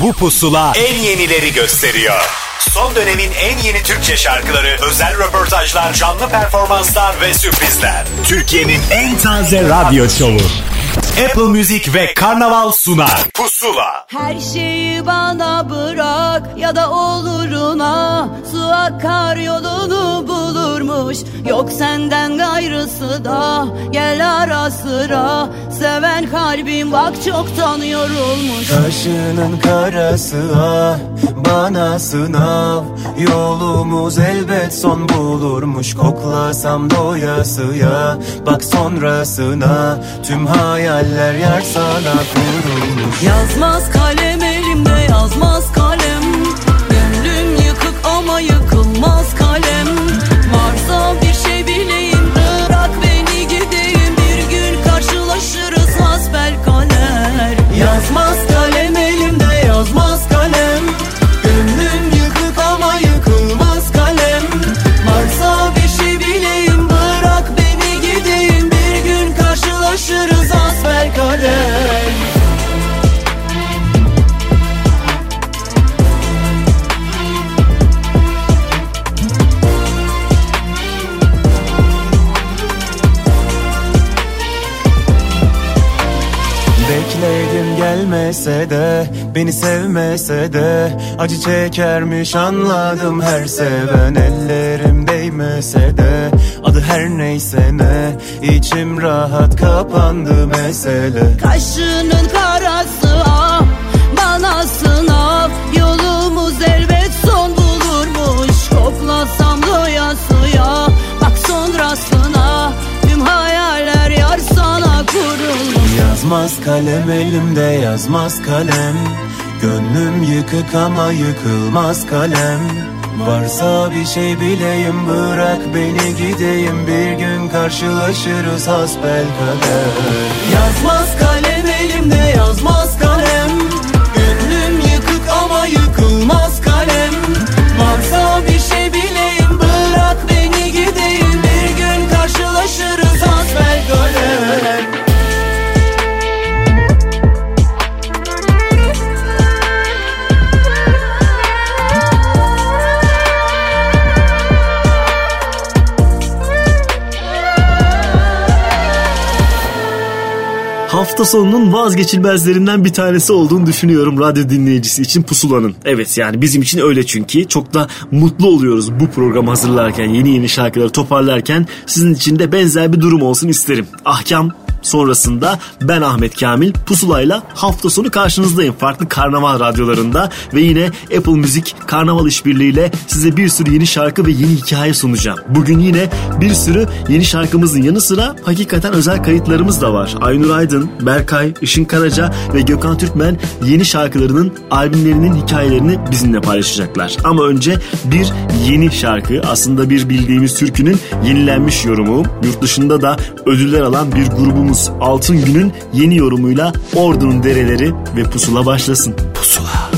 Bu pusula en yenileri gösteriyor. Son dönemin en yeni Türkçe şarkıları, özel röportajlar, canlı performanslar ve sürprizler. Türkiye'nin en taze radyo şovu. Apple Music ve Karnaval sunar. Pusula. Her şeyi bana bırak ya da oluruna Su akar yolunu bulurmuş Yok senden gayrısı da Gel ara sıra Seven kalbim bak çoktan yorulmuş Kaşının karası ah bana sınav. Yolumuz elbet son bulurmuş. Koklasam doyasıya Bak sonrasına Tüm hayaller yer sana kurulmuş. Yazmaz kalem elimde yazmaz kalem. Gönlüm yıkık ama yıkılmaz gelmese de Beni sevmese de Acı çekermiş anladım her seven. Ellerim değmese de Adı her neyse ne içim rahat kapandı mesele. Kaşının karası Yazmaz kalem elimde yazmaz kalem. Gönlüm yıkık ama yıkılmaz kalem. Varsa bir şey bileyim bırak beni gideyim. Bir gün karşılaşırız hasbel kader. Yazmaz kalem elimde yazmaz Hafta sonunun vazgeçilmezlerinden bir tanesi olduğunu düşünüyorum radyo dinleyicisi için pusulanın. Evet yani bizim için öyle çünkü çok da mutlu oluyoruz bu programı hazırlarken yeni yeni şarkıları toparlarken sizin için de benzer bir durum olsun isterim. Ahkam sonrasında ben Ahmet Kamil pusulayla hafta sonu karşınızdayım farklı karnaval radyolarında ve yine Apple Müzik karnaval işbirliğiyle size bir sürü yeni şarkı ve yeni hikaye sunacağım. Bugün yine bir sürü yeni şarkımızın yanı sıra hakikaten özel kayıtlarımız da var. Aynur Aydın, Berkay, Işın Karaca ve Gökhan Türkmen yeni şarkılarının albümlerinin hikayelerini bizimle paylaşacaklar. Ama önce bir yeni şarkı aslında bir bildiğimiz türkünün yenilenmiş yorumu. Yurt dışında da ödüller alan bir grubumuz Altın Gün'ün yeni yorumuyla Ordu'nun dereleri ve pusula başlasın. Pusula.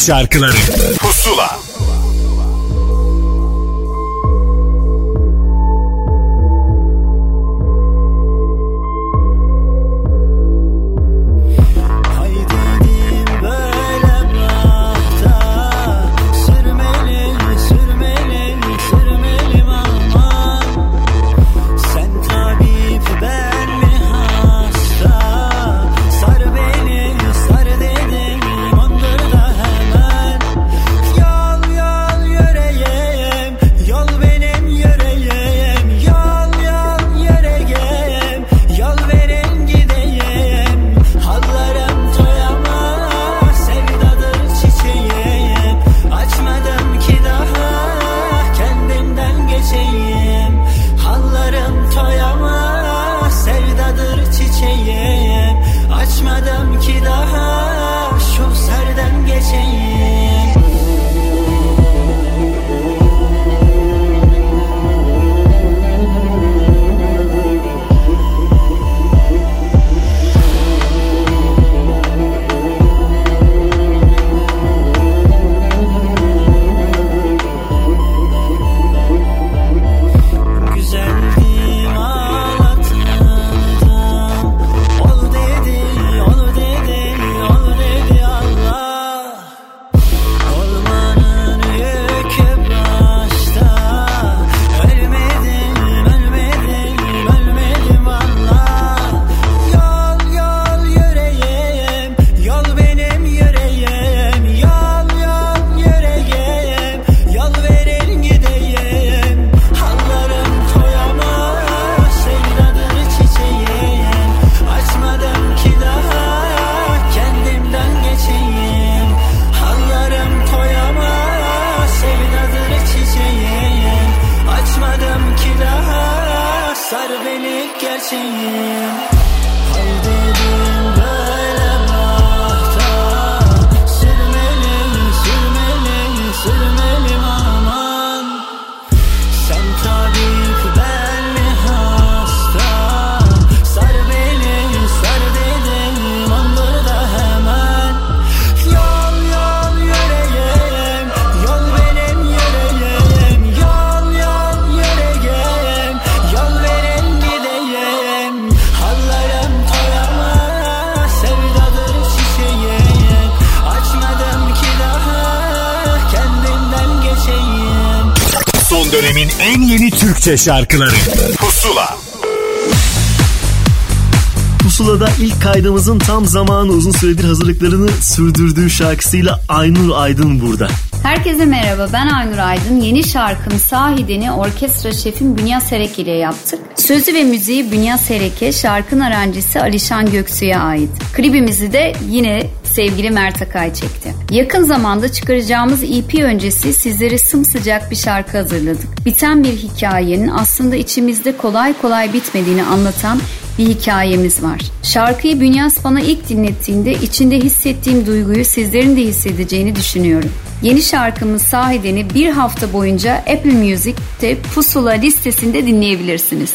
şarkıları. Türkçe şarkıları Pusula Pusula'da ilk kaydımızın tam zamanı uzun süredir hazırlıklarını sürdürdüğü şarkısıyla Aynur Aydın burada. Herkese merhaba ben Aynur Aydın. Yeni şarkım Sahideni orkestra şefim Bünya Sereke ile yaptık. Sözü ve müziği Bünya Sereke, şarkın arancısı Alişan Göksu'ya ait. Klibimizi de yine sevgili Mert Akay çekti. Yakın zamanda çıkaracağımız EP öncesi sizlere sımsıcak bir şarkı hazırladık biten bir hikayenin aslında içimizde kolay kolay bitmediğini anlatan bir hikayemiz var. Şarkıyı Bünyas bana ilk dinlettiğinde içinde hissettiğim duyguyu sizlerin de hissedeceğini düşünüyorum. Yeni şarkımız Sahideni bir hafta boyunca Apple Music'te Pusula listesinde dinleyebilirsiniz.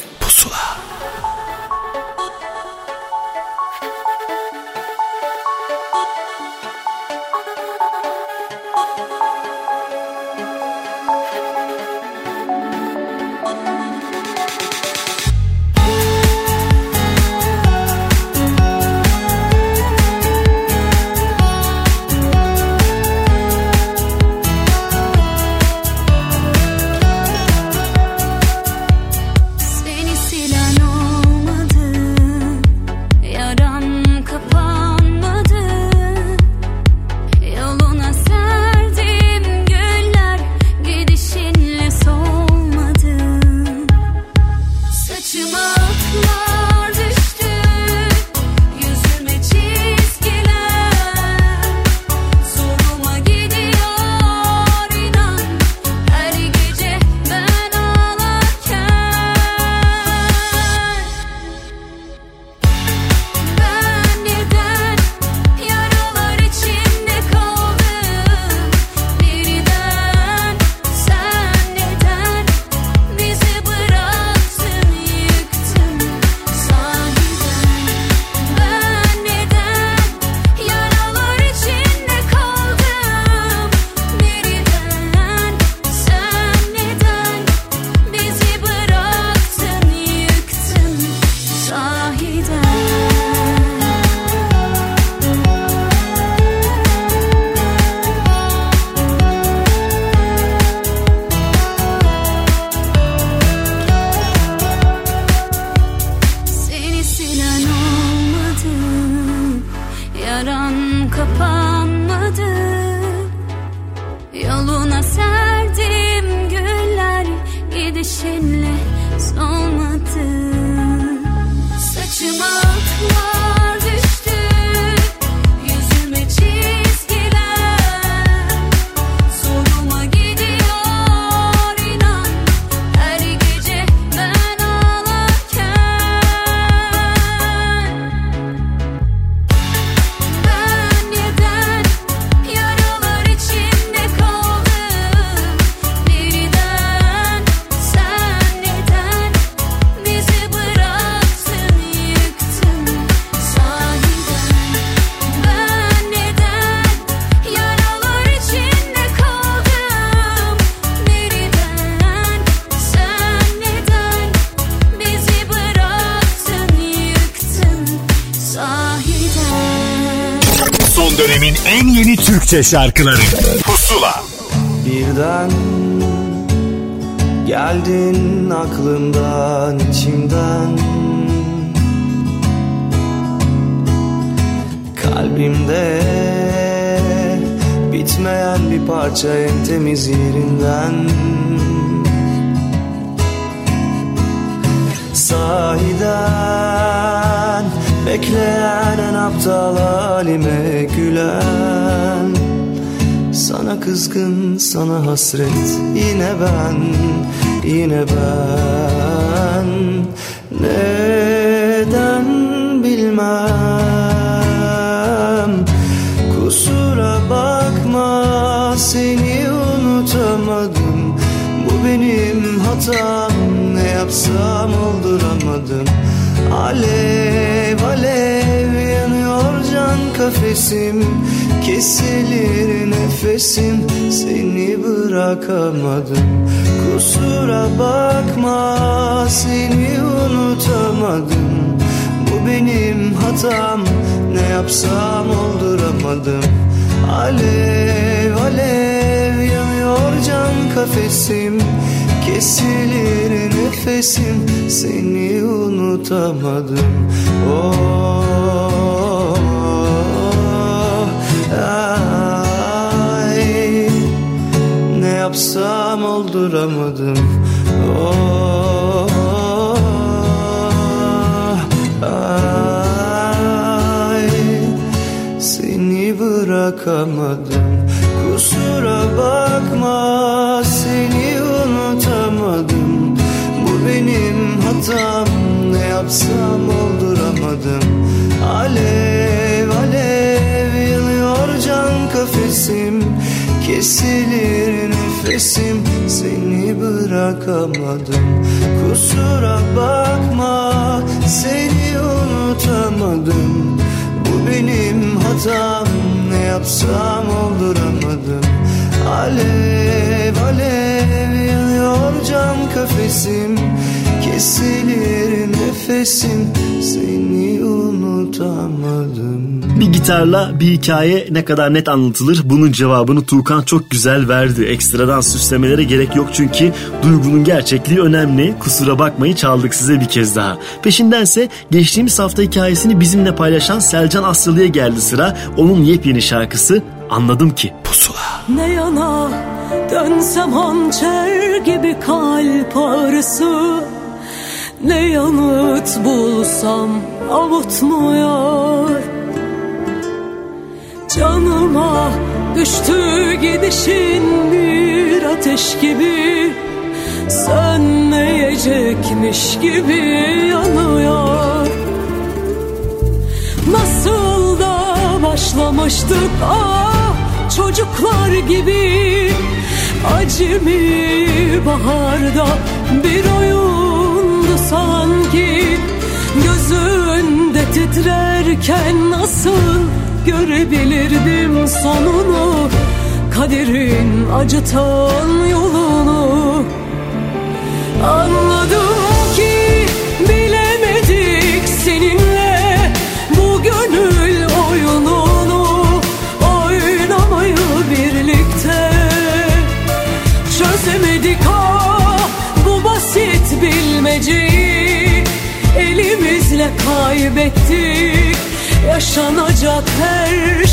Türkçe şarkıları. Pusula. Birden geldin aklımdan içimden. Kalbimde bitmeyen bir parça en temiz yerinden. Sahiden bekleyen en aptal halime gülen kızgın, sana hasret. Yine ben, yine ben. Neden bilmem? Kusura bakma seni unutamadım. Bu benim hatam Ne yapsam olduramadım. Alev alev yanıyor can kafesim Kesilir nefesim seni bırakamadım. Kusura bakma seni unutamadım. Bu benim hatam ne yapsam olduramadım. Alev alev yanıyor can kafesim. Kesilir nefesim seni unutamadım. Oh, yapsam olduramadım. Oh, ay, seni bırakamadım. Kusura bakma seni unutamadım. Bu benim hatam ne yapsam olduramadım. Alev alev yanıyor can kafesim. Kesilir nefesim seni bırakamadım. Kusura bakma seni unutamadım. Bu benim hatam ne yapsam olduramadım Alev alev yanıyor cam kafesim. Kesilir nefesim seni unutamadım Bir gitarla bir hikaye ne kadar net anlatılır bunun cevabını Tuğkan çok güzel verdi. Ekstradan süslemelere gerek yok çünkü duygunun gerçekliği önemli. Kusura bakmayı çaldık size bir kez daha. Peşindense geçtiğimiz hafta hikayesini bizimle paylaşan Selcan Asyalı'ya geldi sıra. Onun yepyeni şarkısı Anladım ki. Pusula. Ne yana dönsem hançer gibi kalp ağrısı Ne yanıt bulsam avutmuyor Canıma düştü gidişin bir ateş gibi. Sönmeyecekmiş gibi yanıyor. Nasıl da başlamıştık ah çocuklar gibi. Acemi baharda bir oyundu sanki? Gözünde titrerken nasıl görebilirdim sonunu Kaderin acıtan yolunu. Anladım ki bilemedik seninle bu gönül oyununu oynamayı birlikte. Çözemedik ah bu basit bilmeceyi elimizle kaybettik yaşanacak her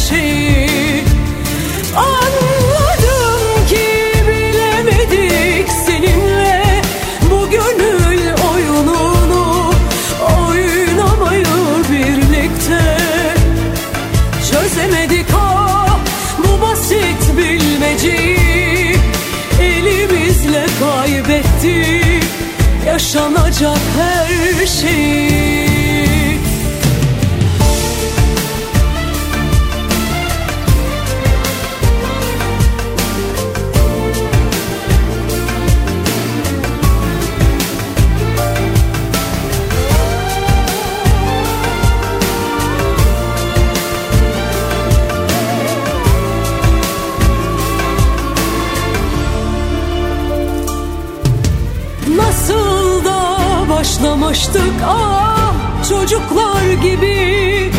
başlamıştık ah çocuklar gibi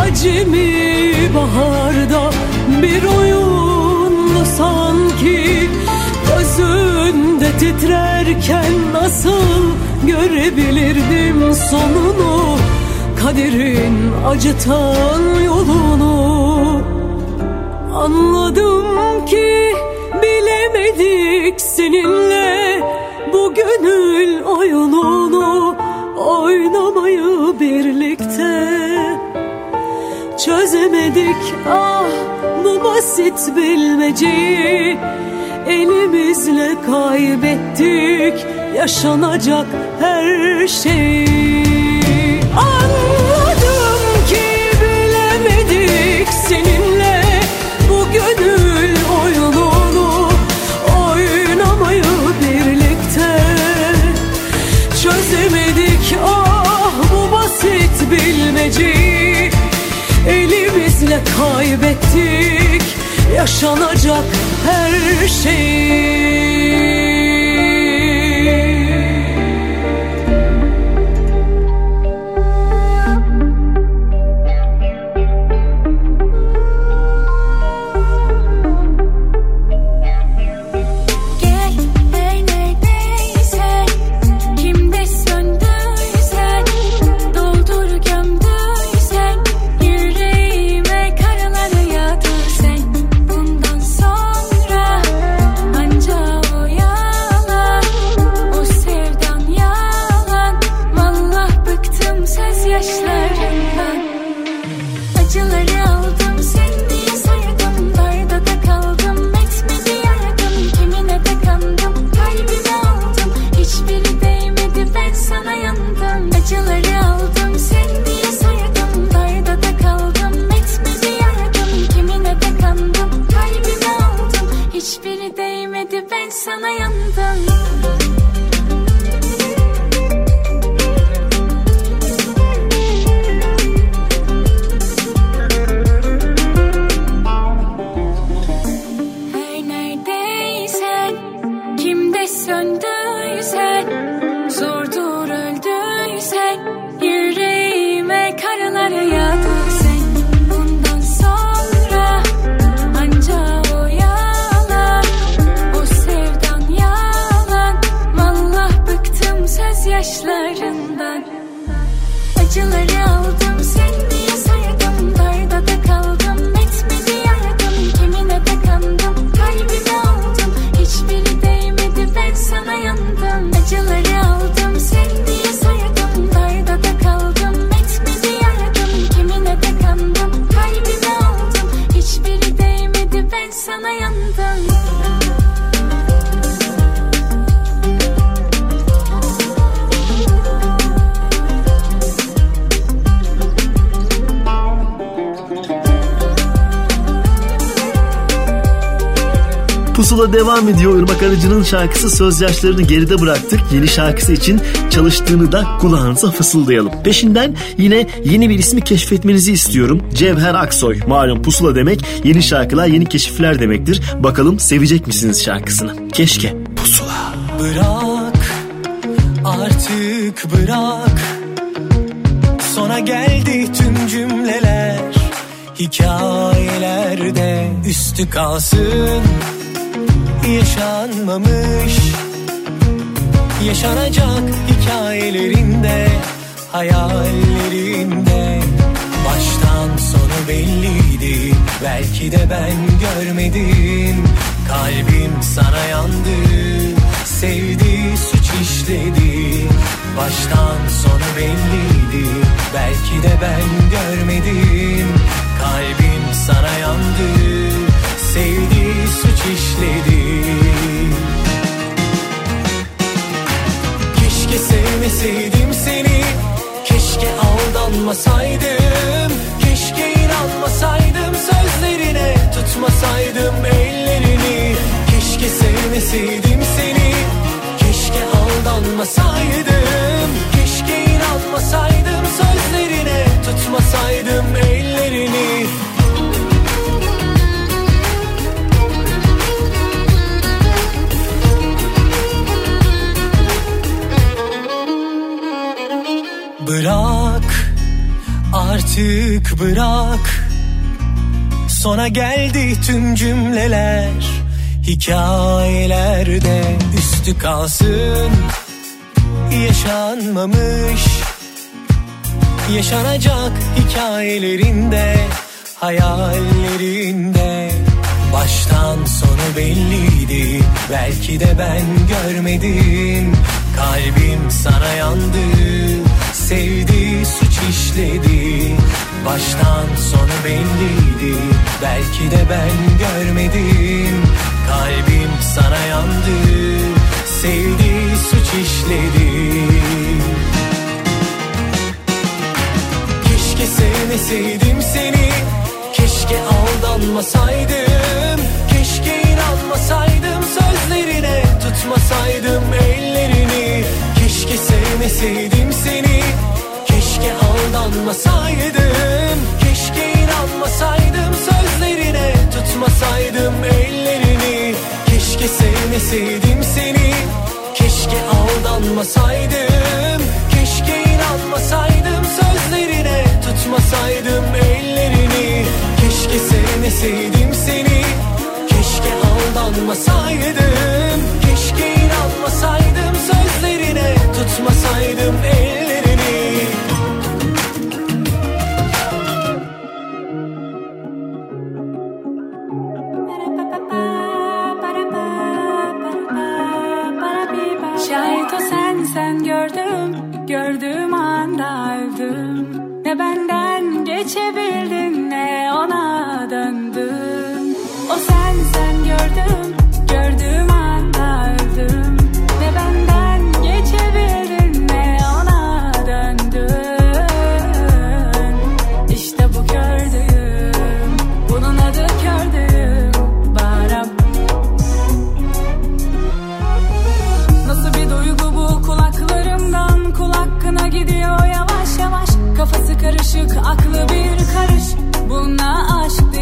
Acemi baharda bir oyunlu sanki? Gözünde titrerken nasıl görebilirdim sonunu? Kaderin acıtan yolunu. Anladım ki bilemedik seninle bu gönül oyununu oynamayı birlikte Çözemedik. Ah bu basit bilmeceyi Elimizle kaybettik. Yaşanacak her şeyi Anladım kaybettik yaşanacak her şeyi şarkısı Söz Yaşlarını geride bıraktık. Yeni şarkısı için çalıştığını da kulağınıza fısıldayalım. Peşinden yine yeni bir ismi keşfetmenizi istiyorum. Cevher Aksoy. Malum pusula demek yeni şarkılar, yeni keşifler demektir. Bakalım sevecek misiniz şarkısını? Keşke. Pusula. Bırak artık bırak Sona geldi tüm cümleler Hikayelerde üstü kalsın Yaşanmamış Yaşanacak hikayelerinde Hayallerinde. Baştan sonu belliydi Belki de ben görmedim. Kalbim sana yandı Sevdi suç işledi. Baştan sonu belliydi Belki de ben görmedim. Kalbim sana yandı Sevdi suç işledi sevmeseydim seni. Keşke aldanmasaydım Keşke inanmasaydım sözlerine Tutmasaydım ellerini. Keşke sevmeseydim seni Keşke aldanmasaydım artık bırak. Sona geldi tüm cümleler Hikayelerde üstü kalsın. Yaşanmamış Yaşanacak hikayelerinde Hayallerinde. Baştan sonu belliydi Belki de ben görmedim. Kalbim sana yandı Sevdi suç işledi. Baştan sonu belliydi Belki de ben görmedim. Kalbim sana yandı Sevdi suç işledi. Keşke sevmeseydim seni Keşke aldanmasaydım. Keşke inanmasaydım sözlerine Tutmasaydım ellerini Keşke sevmeseydim seni. Keşke aldanmasaydım. Keşke inanmasaydım. Sözlerine Tutmasaydım ellerini. Keşke sevmeseydim seni. Keşke aldanmasaydım. Keşke inanmasaydım. Sözlerine Tutmasaydım ellerini. Keşke sevmeseydim seni. Keşke aldanmasaydım. Keşke inanmasaydım sözlerine Tutmasaydım ellerini karışık aklı bir karış. Buna aşk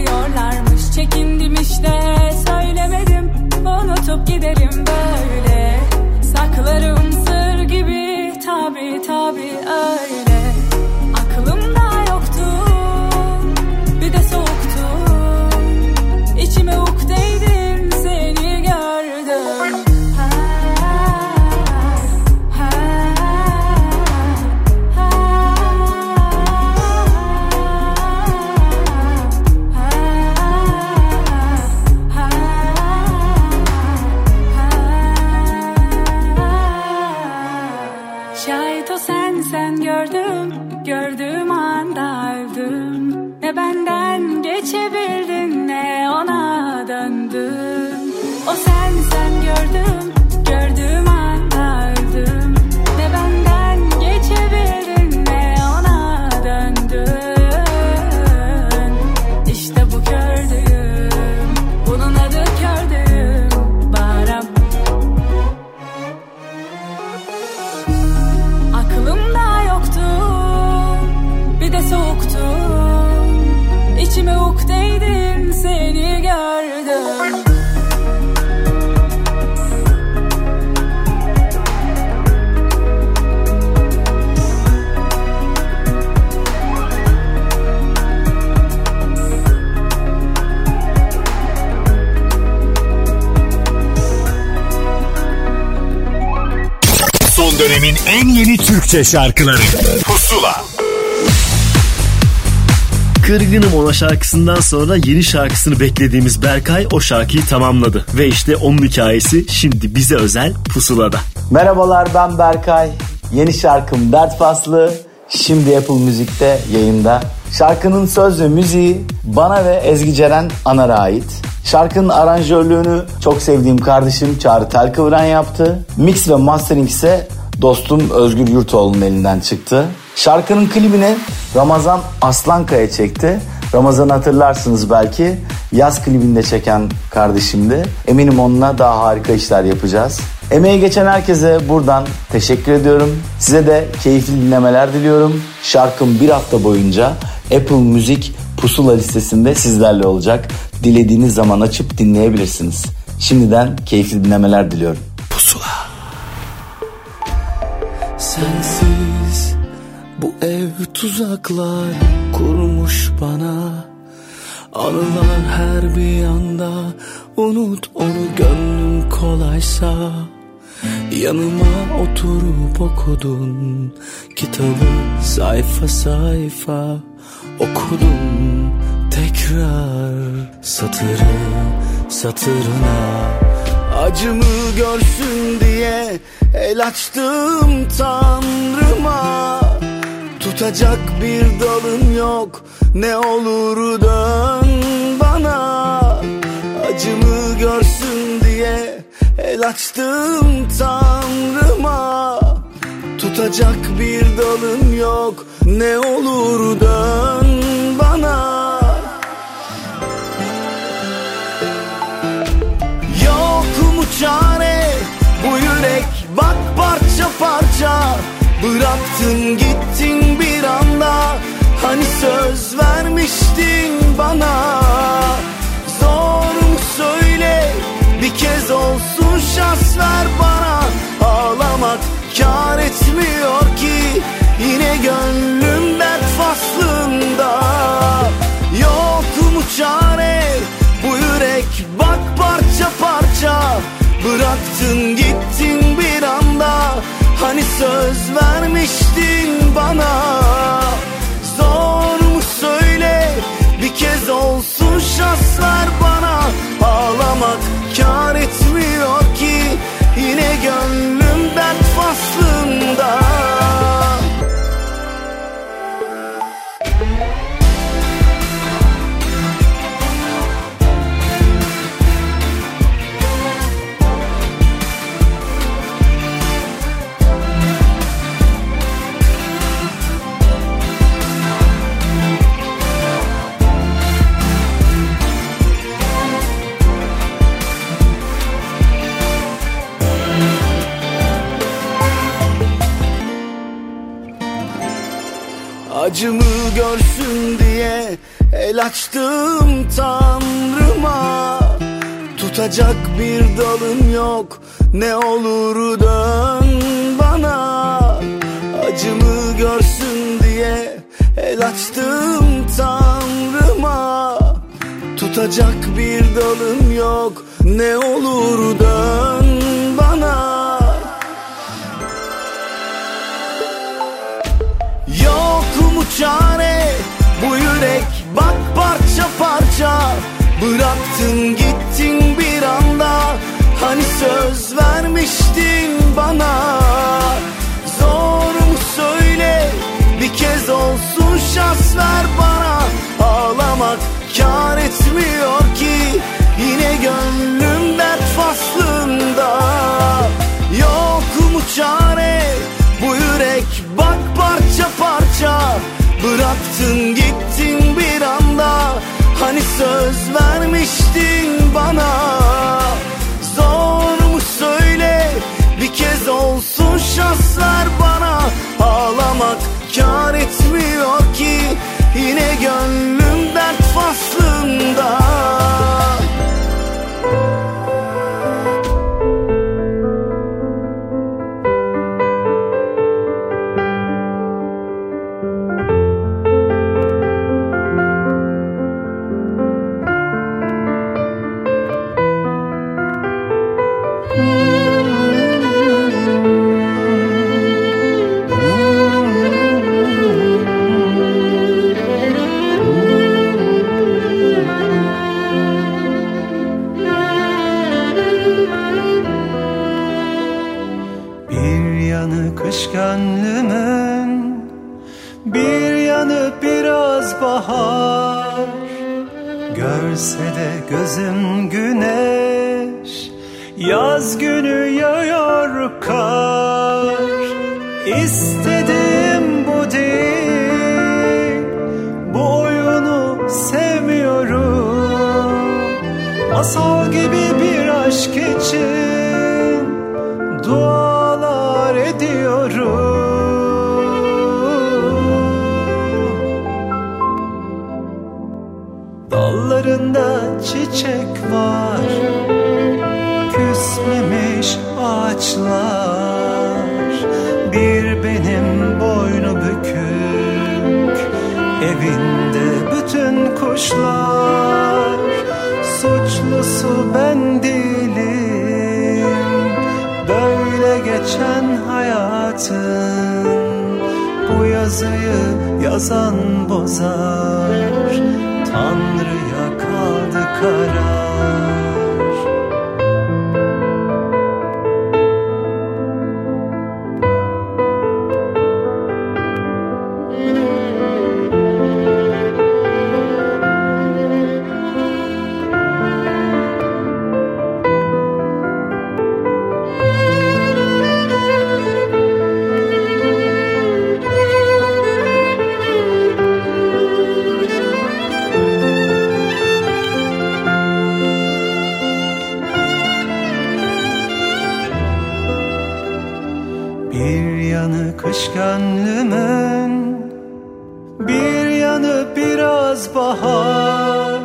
Türkçe şarkıları Pusula Kırgınım ona şarkısından sonra yeni şarkısını beklediğimiz Berkay o şarkıyı tamamladı. Ve işte onun hikayesi şimdi bize özel pusulada. Merhabalar ben Berkay. Yeni şarkım Dert Faslı. Şimdi Apple Müzik'te yayında. Şarkının söz ve müziği bana ve Ezgi Ceren Anar'a ait. Şarkının aranjörlüğünü çok sevdiğim kardeşim Çağrı Telkıvran yaptı. Mix ve mastering ise dostum Özgür Yurtoğlu'nun elinden çıktı. Şarkının klibini Ramazan Aslankaya çekti. Ramazan'ı hatırlarsınız belki. Yaz klibinde çeken kardeşimdi. Eminim onunla daha harika işler yapacağız. Emeği geçen herkese buradan teşekkür ediyorum. Size de keyifli dinlemeler diliyorum. Şarkım bir hafta boyunca Apple Müzik Pusula listesinde sizlerle olacak. Dilediğiniz zaman açıp dinleyebilirsiniz. Şimdiden keyifli dinlemeler diliyorum. Pusula. Ev tuzaklar kurmuş bana. Anılar her bir yanda unut onu gönlüm kolaysa. Yanıma oturup okudun. Kitabı sayfa sayfa Okudum tekrar satırı satırına. Acımı görsün diye el açtım tanrıma Tutacak bir dalım yok. Ne olur dön bana Acımı görsün diye el açtım tanrıma. Tutacak bir dalım yok. Ne olur dön bana. Yok mu çare bu yürek Bıraktın gittin bir anda. Hani söz vermiştin bana. Zor mu söyle bir kez olsun şans ver bana. Ağlamak kar etmiyor ki. Yine gönlüm dert faslında. Yok mu çare? Bu yürek bak parça parça. Bıraktın gittin bir anda Hani söz vermiştin bana? Zor mu söyle? Bir kez olsun şans ver bana. Ağlamak kar etmiyor ki. Yine gönlüm dert faslında Acımı görsün diye el açtım tanrıma. Tutacak bir dalım yok ne olur dön bana. Acımı görsün diye el açtım tanrıma. Tutacak bir dalım yok ne olur dön çare. Bu yürek bak parça parça. Bıraktın gittin bir anda. Hani söz vermiştin bana. Zor mu söyle bir kez olsun şans ver bana. Ağlamak kar etmiyor ki. Yine gönlüm dert faslında. Yok mu çare? Bu yürek bak parça parça Bıraktın gittin bir anda. Hani söz vermiştin bana. Zor mu söyle? Bir kez olsun şans ver bana. Ağlamak kar etmiyor ki. Yine gönlüm dert faslında Görse de gözüm güneş Yaz günü yağıyor kar. İstediğim bu değil Bu oyunu sevmiyorum. Masal gibi bir aşk için Dualar çiçek var. Küsmemiş ağaçlar. Bir benim boynu bükük. Evinde bütün kuşlar. Suçlusu ben değilim. Böyle geçen hayatın Bu yazıyı yazan bozar. Tanrı'ya kaldı biraz bahar.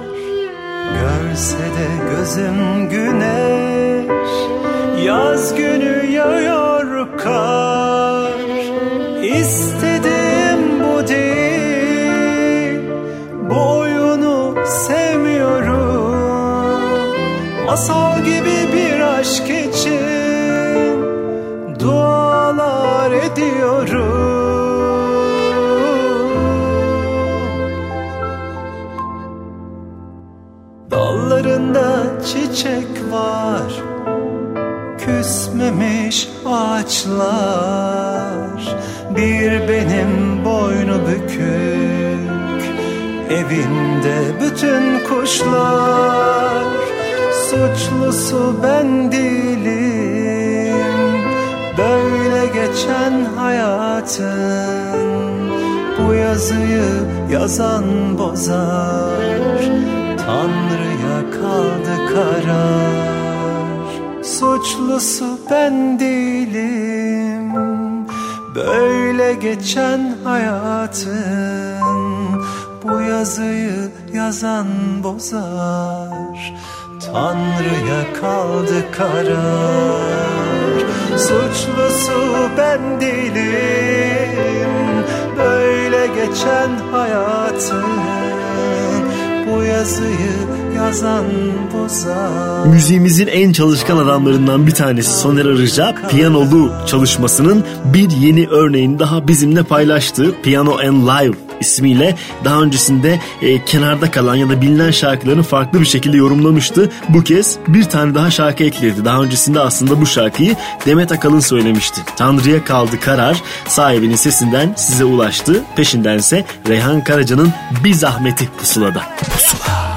Görse de gözüm güneş Yaz günü yağıyor kar. İstediğim bu değil Bu oyunu sevmiyorum. Masal ağaçlar Bir benim boynu bükük. Evinde bütün kuşlar Suçlusu ben değilim. Böyle geçen hayatın Bu yazıyı yazan bozar. Tanrı'ya kaldı karar Suçlusu ben değilim. Böyle geçen hayatın Bu yazıyı yazan bozar. Tanrı'ya kaldı karar. Suçlusu ben değilim. Böyle geçen hayatın Bu yazıyı Müziğimizin en çalışkan adamlarından bir tanesi Soner Arıca piyanolu çalışmasının bir yeni örneğini daha bizimle paylaştı. Piano and Live ismiyle daha öncesinde e, kenarda kalan ya da bilinen şarkılarını farklı bir şekilde yorumlamıştı. Bu kez bir tane daha şarkı ekledi. Daha öncesinde aslında bu şarkıyı Demet Akalın söylemişti. Tanrı'ya kaldı karar sahibinin sesinden size ulaştı. Peşindense Reyhan Karaca'nın bir zahmeti pusulada. Pusula.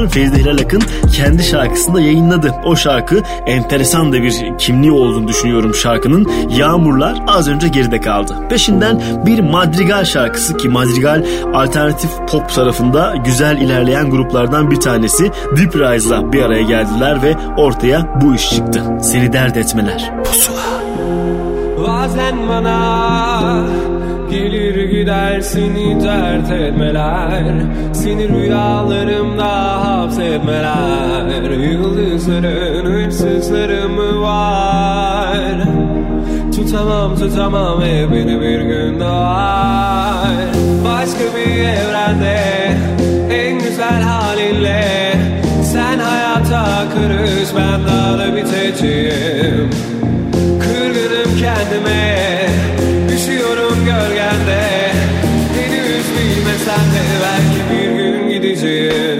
eden Feride Hilal Akın kendi şarkısında yayınladı. O şarkı enteresan da bir kimliği olduğunu düşünüyorum şarkının. Yağmurlar az önce geride kaldı. Peşinden bir Madrigal şarkısı ki Madrigal alternatif pop tarafında güzel ilerleyen gruplardan bir tanesi Deep Rise'la bir araya geldiler ve ortaya bu iş çıktı. Seni dert etmeler. Pusula. Bazen bana gider seni dert etmeler. Seni rüyalarımda hapsetmeler. Yıldızların hırsızları var? Tutamam tutamam ve bir gün doğar. Başka bir evrende en güzel halinle. Sen hayata karış ben daha da biteceğim. Kırgınım kendime. belki bir gün gideceğiz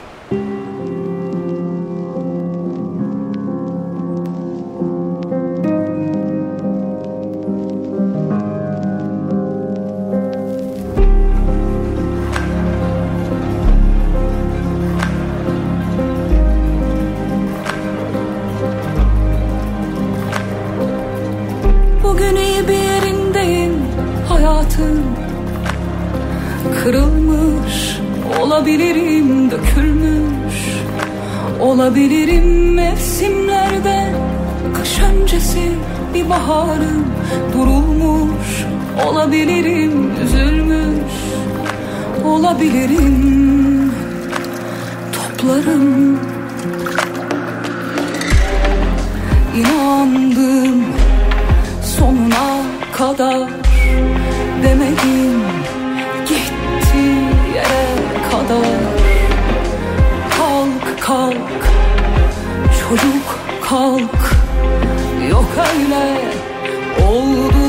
baharım durulmuş Olabilirim üzülmüş Olabilirim toplarım. İnandım sonuna kadar demedim gitti yere kadar. Kalk kalk çocuk kalk. Yok öyle. Oldu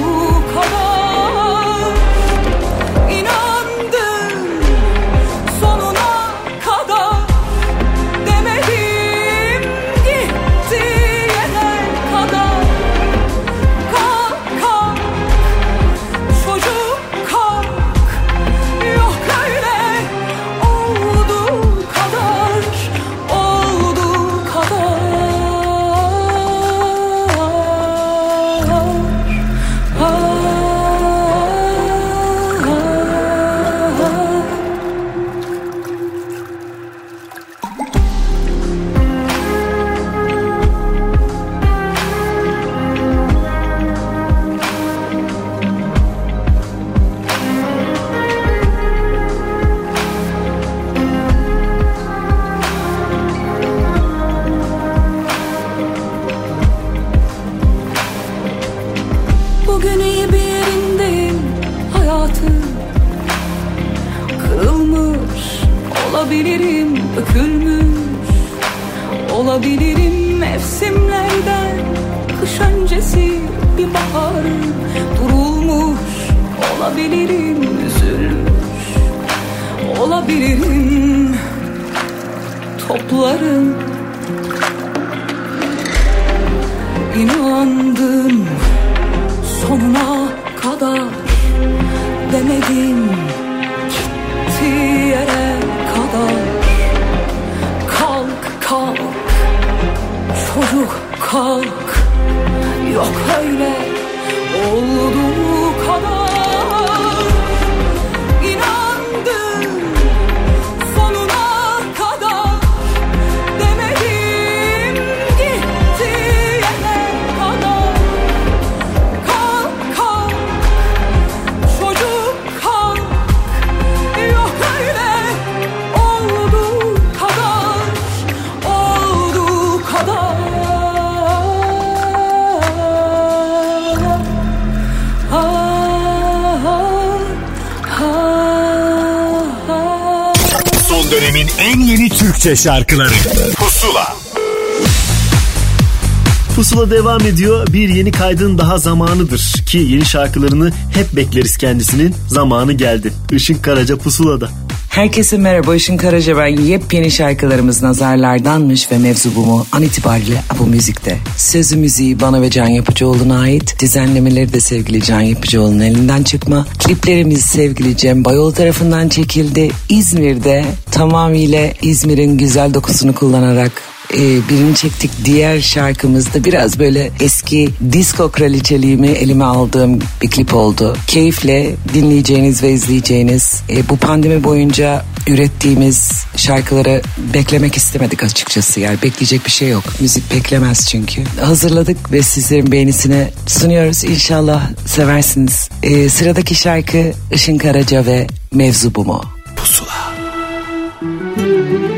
olabilirim Toplarım dönemin en yeni Türkçe şarkıları Pusula Pusula devam ediyor. Bir yeni kaydın daha zamanıdır ki yeni şarkılarını hep bekleriz kendisinin. Zamanı geldi. Işın Karaca Pusula'da. Herkese merhaba Işın Karaca ben. Yepyeni şarkılarımız nazarlardanmış ve mevzu bu mu an itibariyle bu müzikte. Sözü müziği bana ve Can Yapıcıoğlu'na ait. Düzenlemeleri de sevgili Can Yapıcıoğlu'nun elinden çıkma. Kliplerimiz sevgili Cem Bayol tarafından çekildi. İzmir'de tamamıyla İzmir'in güzel dokusunu kullanarak e, birini çektik. Diğer şarkımızda biraz böyle eski disco kraliçeliğimi elime aldığım bir klip oldu. Keyifle dinleyeceğiniz ve izleyeceğiniz e, bu pandemi boyunca ürettiğimiz şarkıları beklemek istemedik açıkçası. Yani bekleyecek bir şey yok. Müzik beklemez çünkü. Hazırladık ve sizlerin beğenisine sunuyoruz. İnşallah seversiniz. E, sıradaki şarkı Işın Karaca ve Mevzu Bu Mu? Pusula Mevzu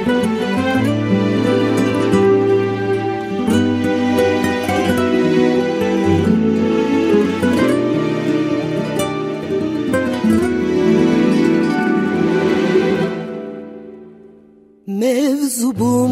bu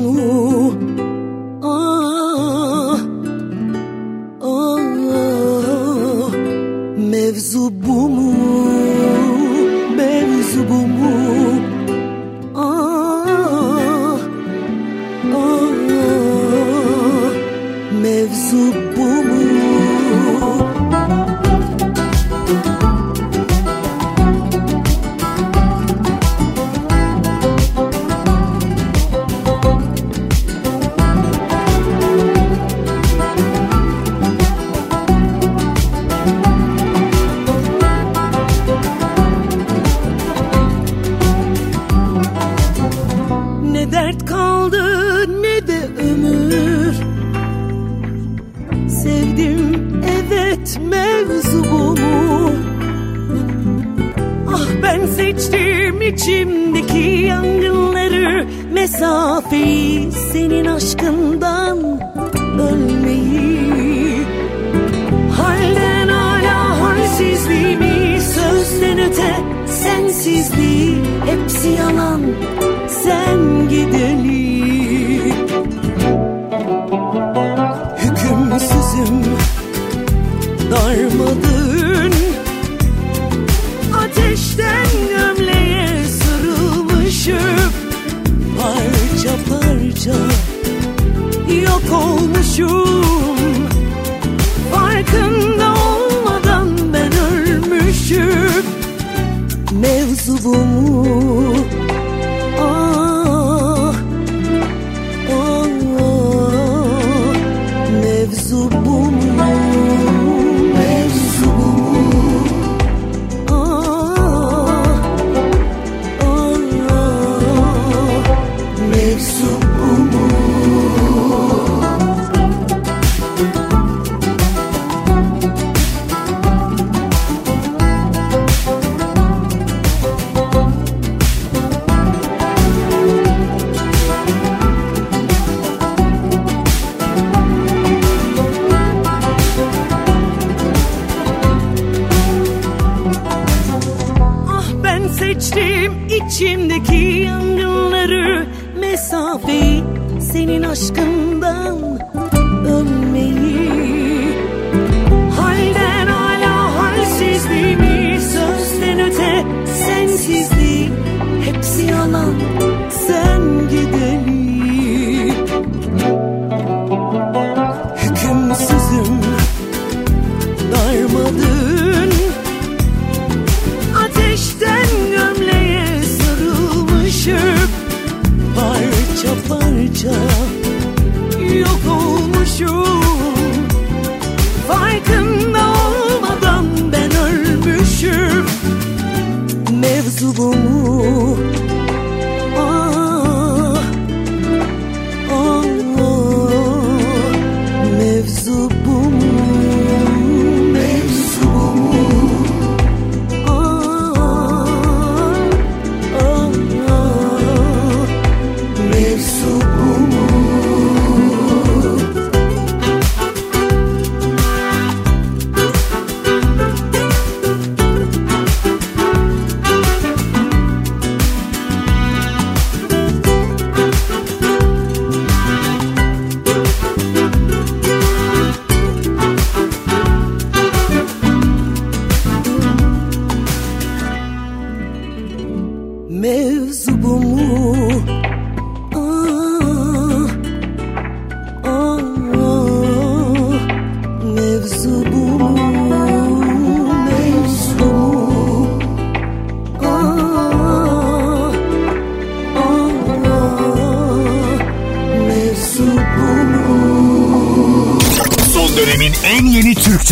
Mesafeyi senin aşkından ölmeyi. Halden hala halsizliğimi sözden öte sensizliği. Hepsi yalan sen gideli. Hükümsüzüm darmadın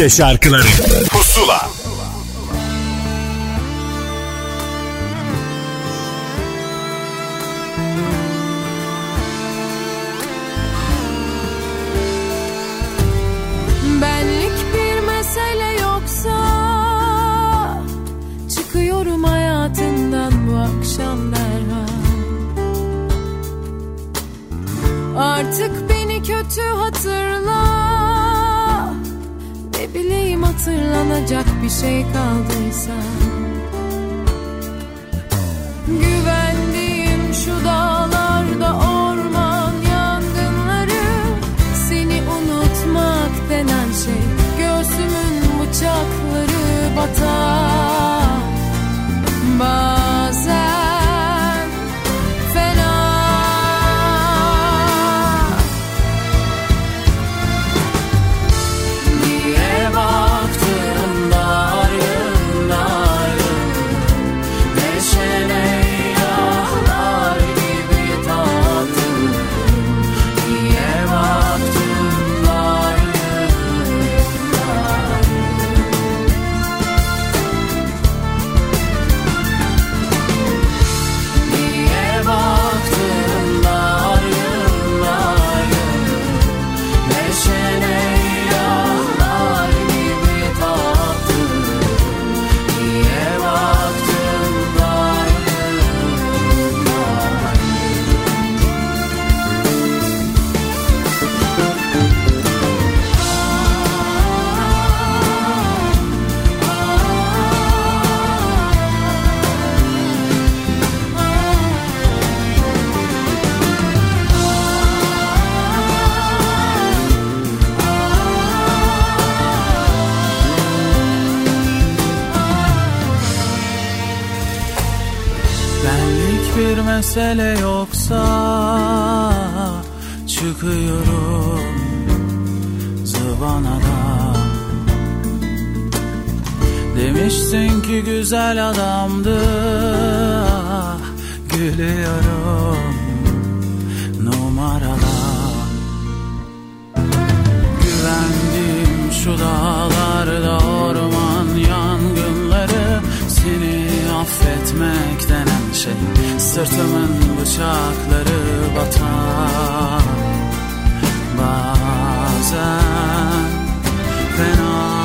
Türkçe şarkıları. bir şey kaldıysa. Gün Bilirsin ki güzel adamdı. Gülüyorum. Numaralar Güvendiğim şu dağlarda orman yangınları. Seni affetmek denen şey. Sırtımın bıçakları batar. Bazen fena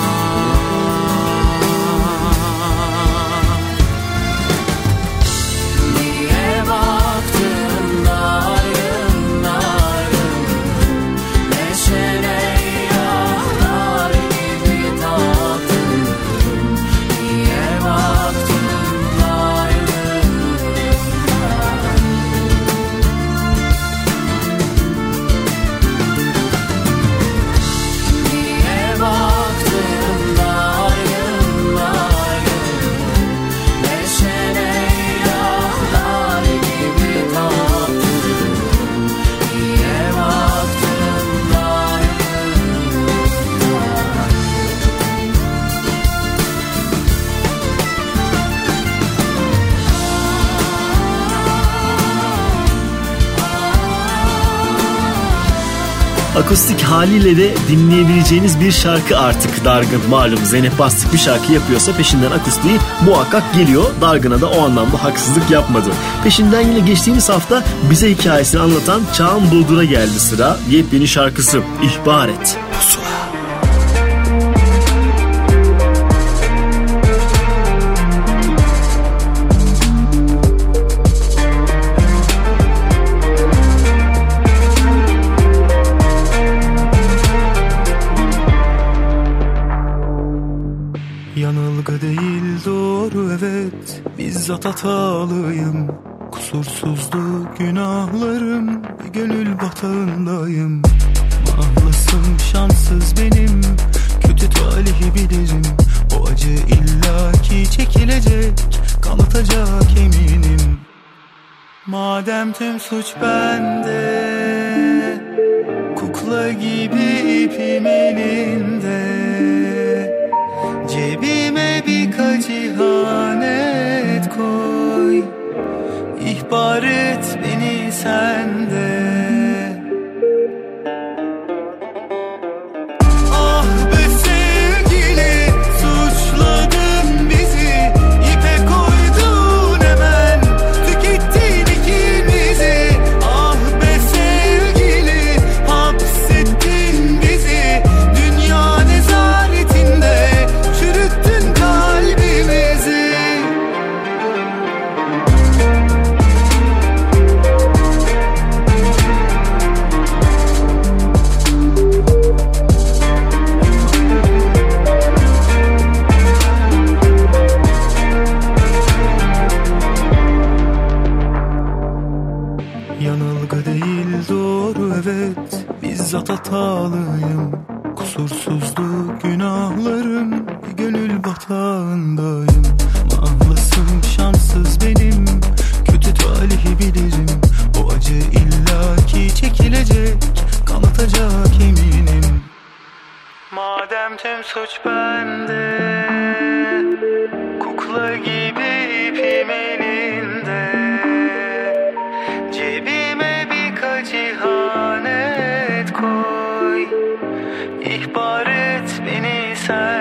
akustik haliyle de dinleyebileceğiniz bir şarkı artık Dargın. Malum Zeynep Bastık bir şarkı yapıyorsa peşinden akustiği muhakkak geliyor. Dargın'a da o anlamda haksızlık yapmadı. Peşinden yine geçtiğimiz hafta bize hikayesini anlatan Çağan Buldur'a geldi sıra. Yepyeni şarkısı İhbar Et. Pusula. hatalıyım. Kusursuzdu günahlarım Bir gönül batağındayım. Mahlasım şanssız benim Kötü talihi bilirim. O acı illaki çekilecek Kanatacak eminim. Madem tüm suç ben silecek Kanıtacak yeminim Madem tüm suç bende Kukla gibi ipim elinde. Cebime birkaç ihanet koy İhbar et beni sen.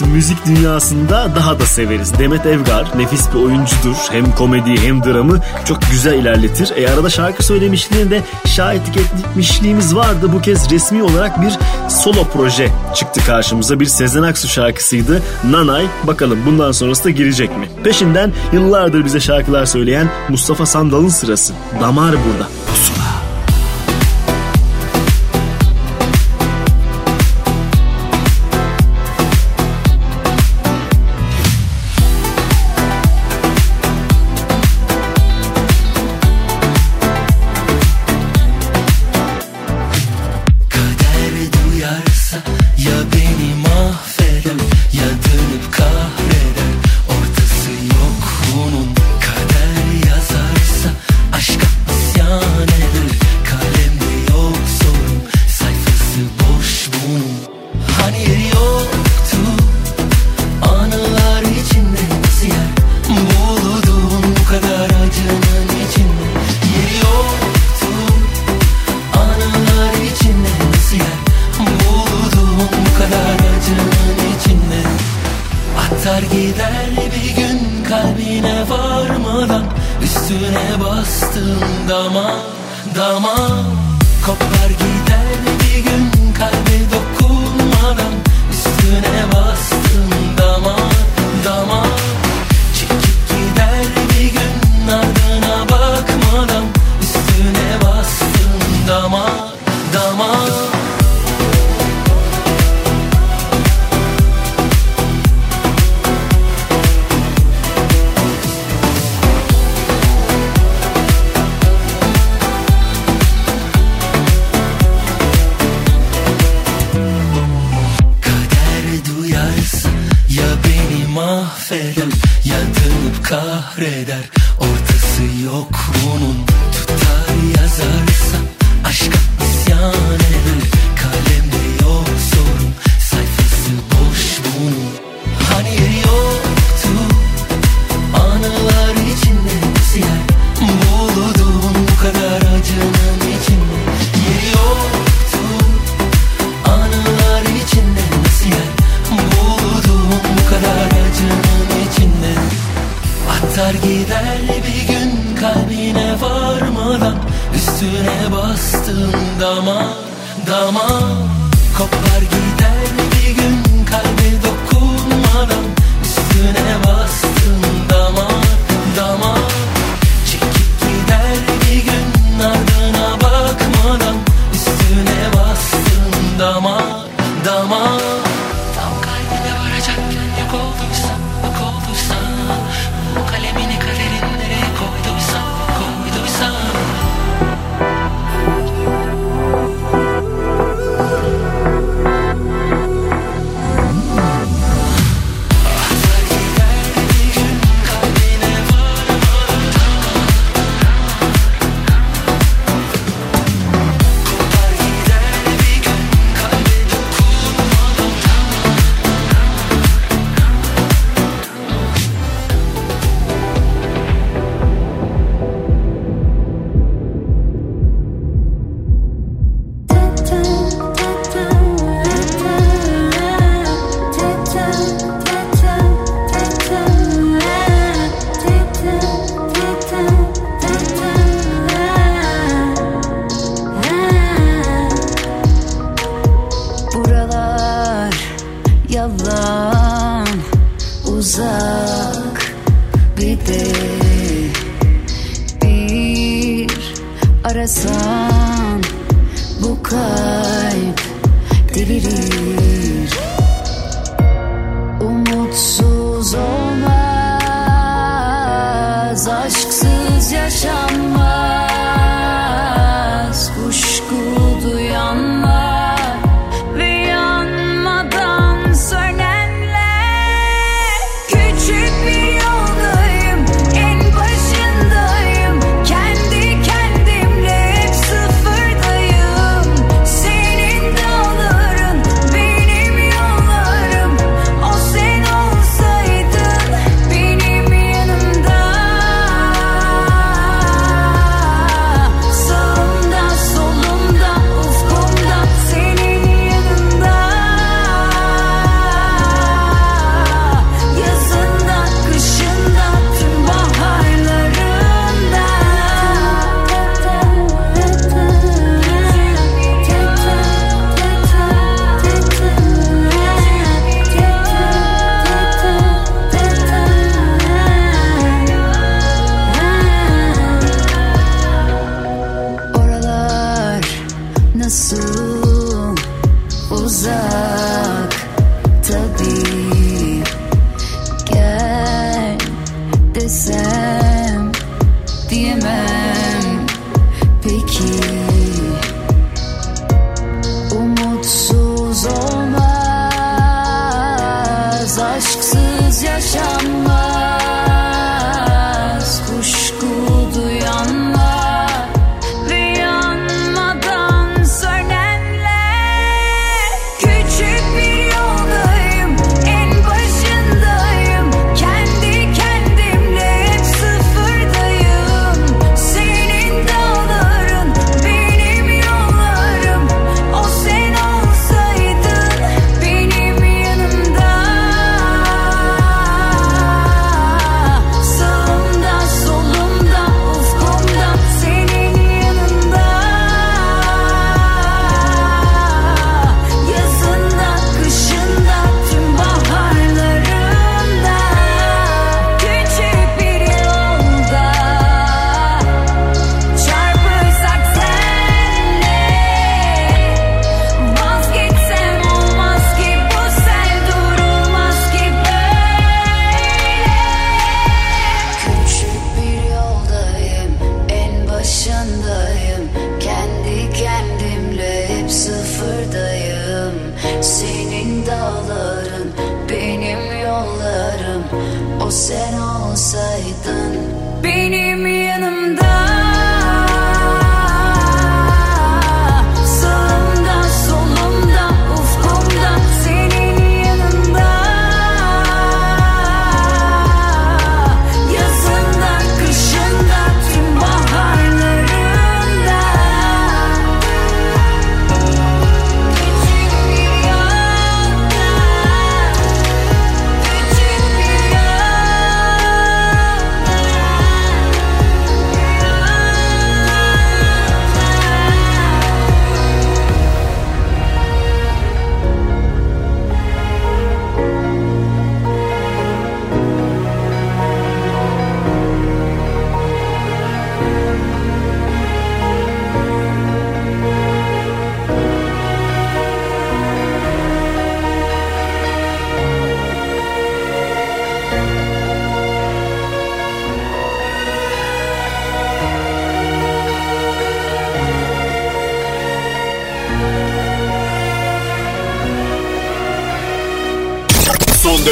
biz müzik dünyasında daha da severiz. Demet Evgar nefis bir oyuncudur. Hem komedi hem dramı çok güzel ilerletir. E arada şarkı söylemişliğinde şahitlik etmişliğimiz vardı. Bu kez resmi olarak bir solo proje çıktı karşımıza. Bir Sezen Aksu şarkısıydı. Nanay bakalım bundan sonrası da girecek mi? Peşinden yıllardır bize şarkılar söyleyen Mustafa Sandal'ın sırası. Damar burada.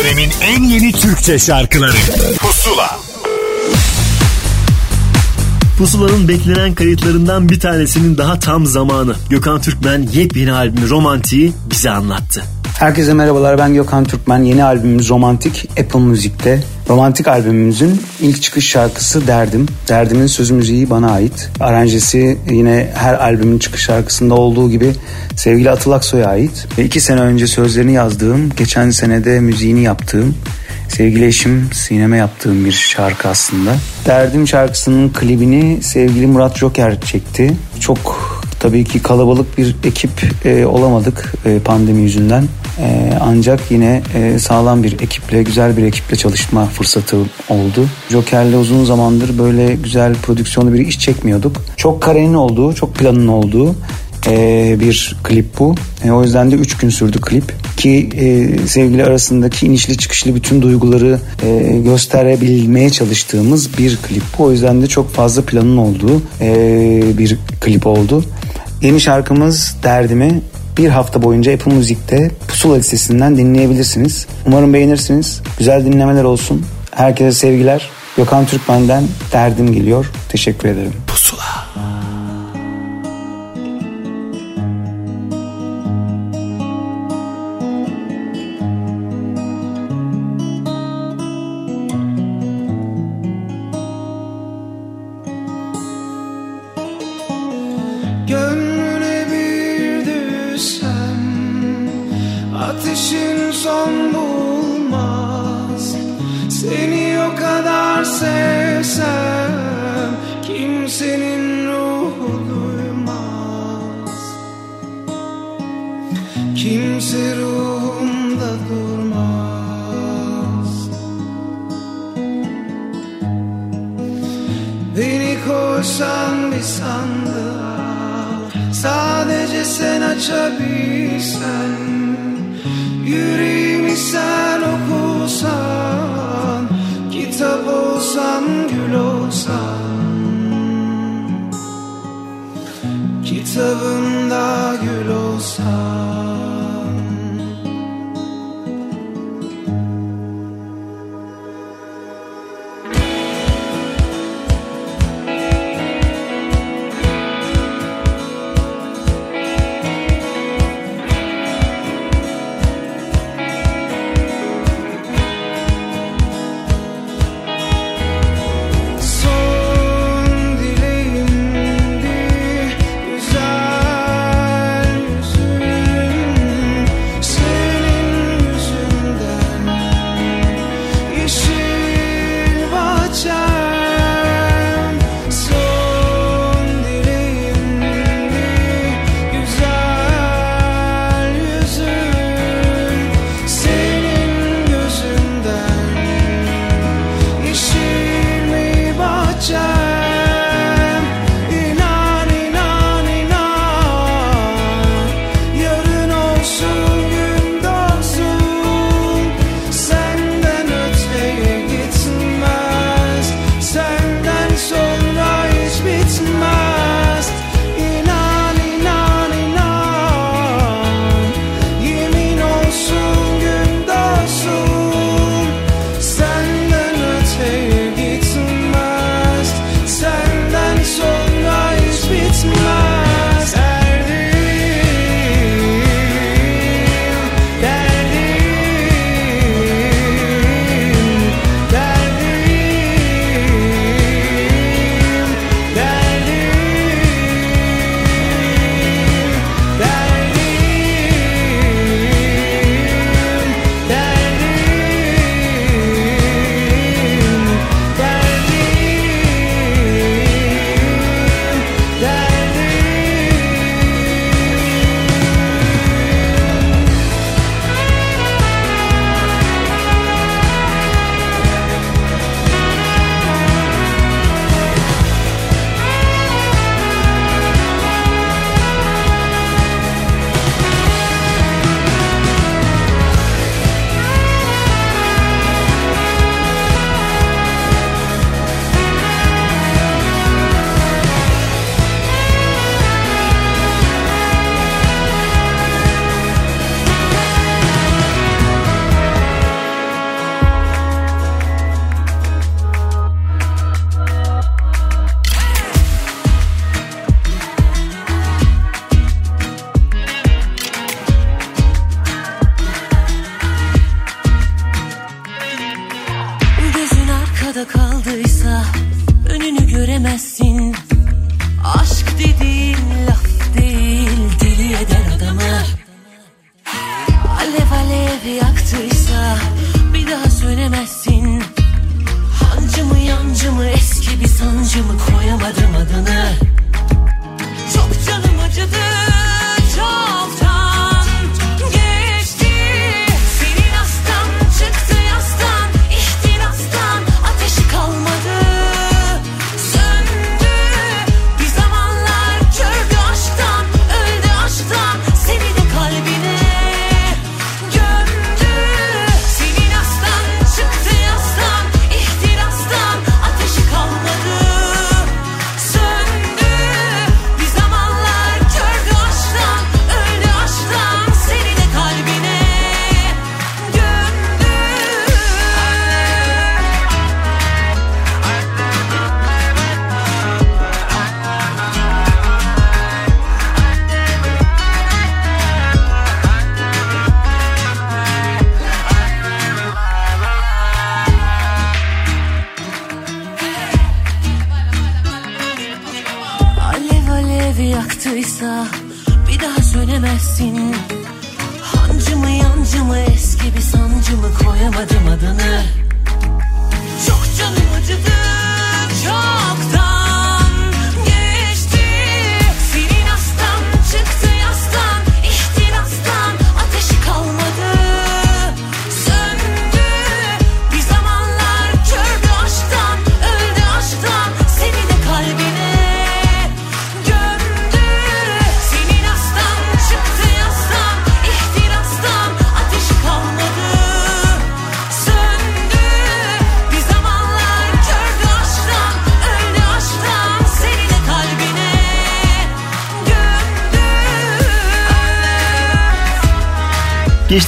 Dönemin en yeni Türkçe şarkıları Pusula Pusula'nın beklenen kayıtlarından bir tanesinin daha tam zamanı. Gökhan Türkmen yepyeni albümü Romantik'i bize anlattı. Herkese merhabalar ben Gökhan Türkmen. Yeni albümümüz Romantik Apple Müzik'te. Romantik albümümüzün ilk çıkış şarkısı Derdim. Derdim'in sözü müziği bana ait. Aranjesi yine her albümün çıkış şarkısında olduğu gibi sevgili Atıl Aksoy'a ait. Ve iki sene önce sözlerini yazdığım, geçen senede müziğini yaptığım, sevgili eşim Sinem'e yaptığım bir şarkı aslında. Derdim şarkısının klibini sevgili Murat Joker çekti. Çok Tabii ki kalabalık bir ekip e, olamadık e, pandemi yüzünden. Ancak yine e, sağlam bir ekiple, güzel bir ekiple çalışma fırsatı oldu. Joker'le uzun zamandır böyle güzel prodüksiyonlu bir iş çekmiyorduk. Çok karenin olduğu, çok planın olduğu e, bir klip bu. E, o yüzden de 3 gün sürdü klip. Ki sevgili arasındaki inişli çıkışlı bütün duyguları gösterebilmeye çalıştığımız bir klip bu. O yüzden de çok fazla planın olduğu bir klip oldu. Yeni şarkımız Derdimi bir hafta boyunca Apple Müzik'te Pusula listesinden dinleyebilirsiniz. Umarım beğenirsiniz. Güzel dinlemeler olsun. Herkese sevgiler. Gökhan Türkmen'den Derdim geliyor. Teşekkür ederim. Pusula. Koysan bir sandığa Sadece sen açabilsen. Yüreğimi sen okusan Kitap olsan gül olsan Kitabımda gül olsan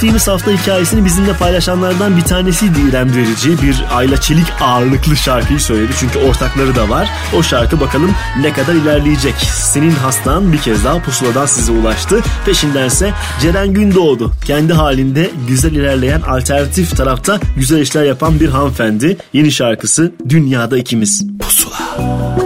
geçtiğimiz hafta hikayesini bizimle paylaşanlardan bir tanesiydi İrem Derici. Bir Ayla Çelik ağırlıklı şarkıyı söyledi çünkü ortakları da var. O şarkı bakalım ne kadar ilerleyecek. Senin hastan bir kez daha pusuladan size ulaştı. Peşindense Ceren Gündoğdu. Kendi halinde güzel ilerleyen alternatif tarafta güzel işler yapan bir hanımefendi. Yeni şarkısı Dünyada İkimiz. Pusula. Pusula.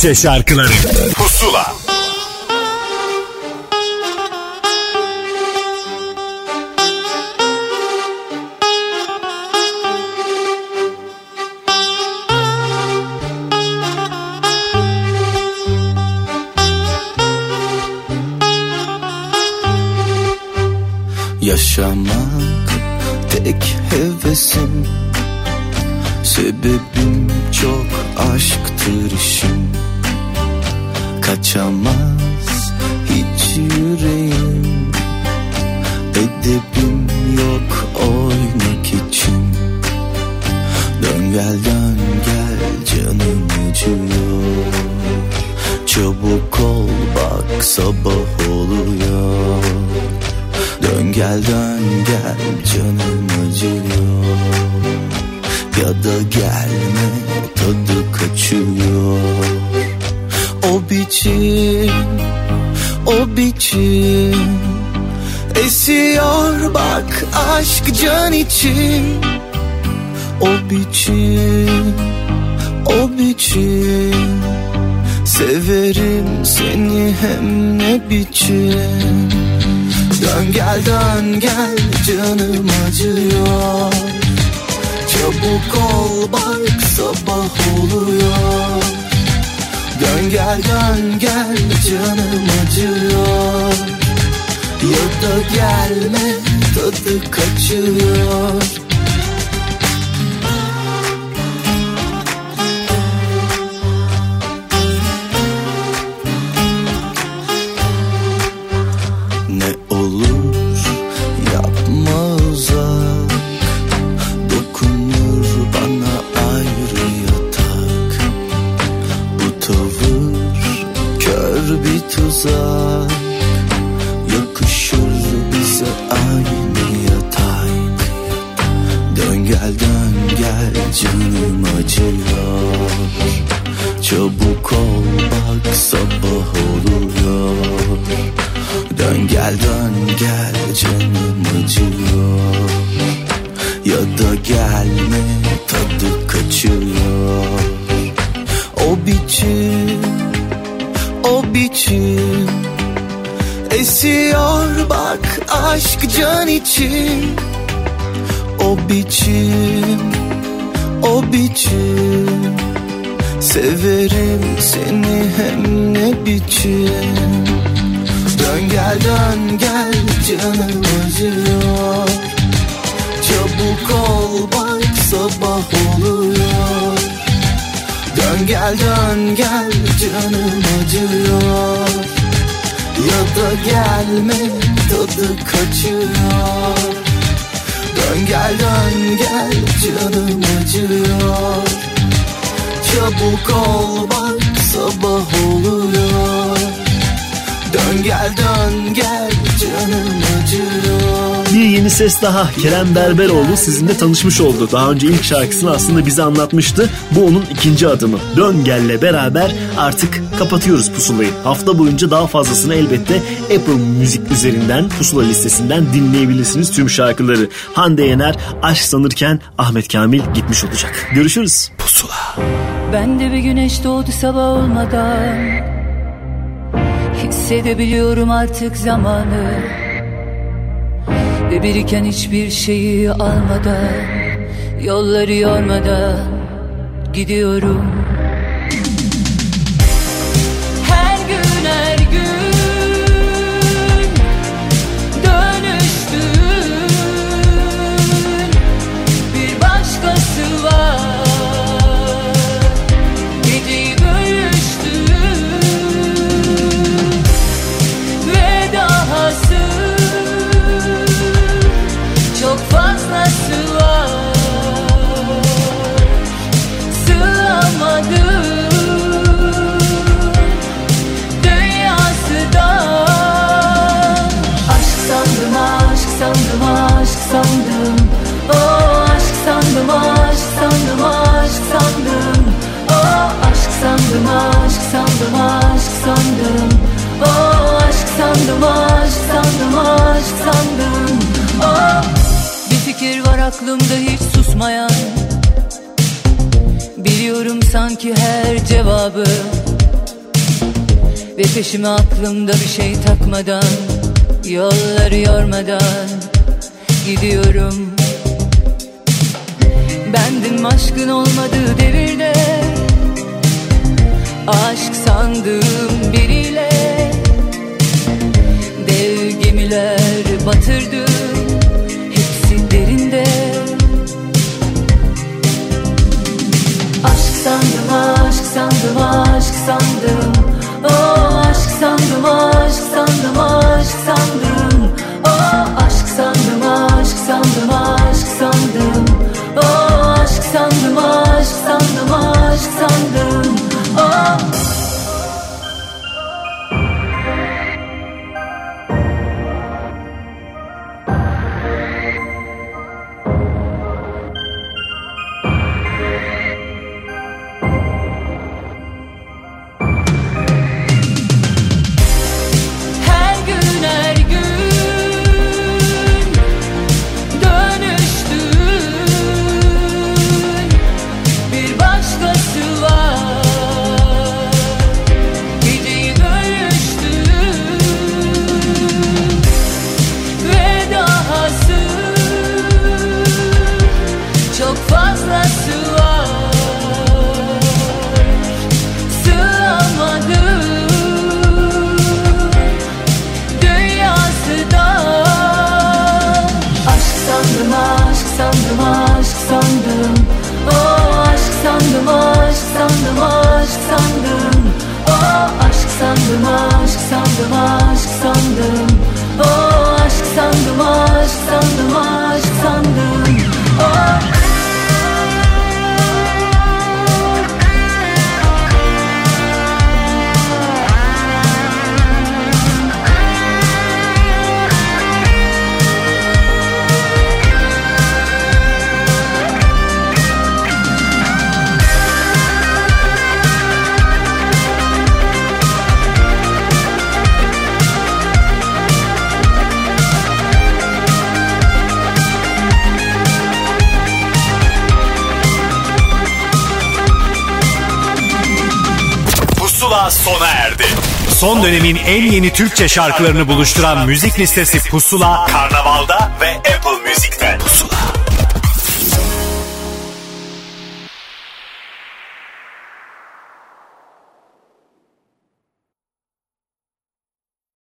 Türkçe şarkıları bir tuzak Yakışır bize aynı yatay Dön gel dön gel canım acıyor Çabuk ol bak sabah oluyor. Dön gel dön gel canım acıyor Ya da gelme tadı kaçıyor. O biçim o biçim Esiyor bak aşk can için. O biçim o biçim. Severim seni hem ne biçim. Dön gel dön gel canım acıyor. Çabuk ol bak sabah oluyor gel dön gel canım acıyor. Ya da gelme tadı kaçıyor. Dön gel dön gel canım acıyor. Çabuk ol bak sabah oluyor. Dön gel dön gel canım acıyor Bir yeni ses daha Kerem Berberoğlu sizinle tanışmış oldu. Daha önce ilk şarkısını aslında bize anlatmıştı. Bu onun ikinci adımı. Dön Gel'le beraber artık kapatıyoruz pusulayı. Hafta boyunca daha fazlasını elbette Apple Müzik üzerinden pusula listesinden dinleyebilirsiniz tüm şarkıları. Hande Yener aşk sanırken Ahmet Kamil gitmiş olacak. Görüşürüz. Pusula. Ben de bir güneş doğdu sabah olmadan Hissedebiliyorum artık zamanı Ve biriken hiçbir şeyi almadan Yolları yormadan gidiyorum sandım. Oh aşk sandım aşk sandım aşk sandım. Oh aşk sandım aşk sandım aşk sandım. Oh aşk sandım aşk sandım aşk sandım. Oh. Bir fikir var aklımda hiç susmayan. Biliyorum sanki her cevabı. Ve peşime aklımda bir şey takmadan Yolları yormadan. Gidiyorum. Bendim aşkın olmadığı devirde Aşk sandığım biriyle. Dev gemiler batırdım Hepsi derinde. Aşk sandım, aşk sandım, aşk sandım. Oh aşk sandım, aşk sandım, aşk sandım. Oh aşk sandım, sandım, aşk sandım. Oh aşk sandım, aşk sandım, aşk sandım. Oh sandım, Son dönemin en yeni Türkçe şarkılarını buluşturan müzik listesi Pusula, Karnaval'da ve Apple Müzik'te. Pusula.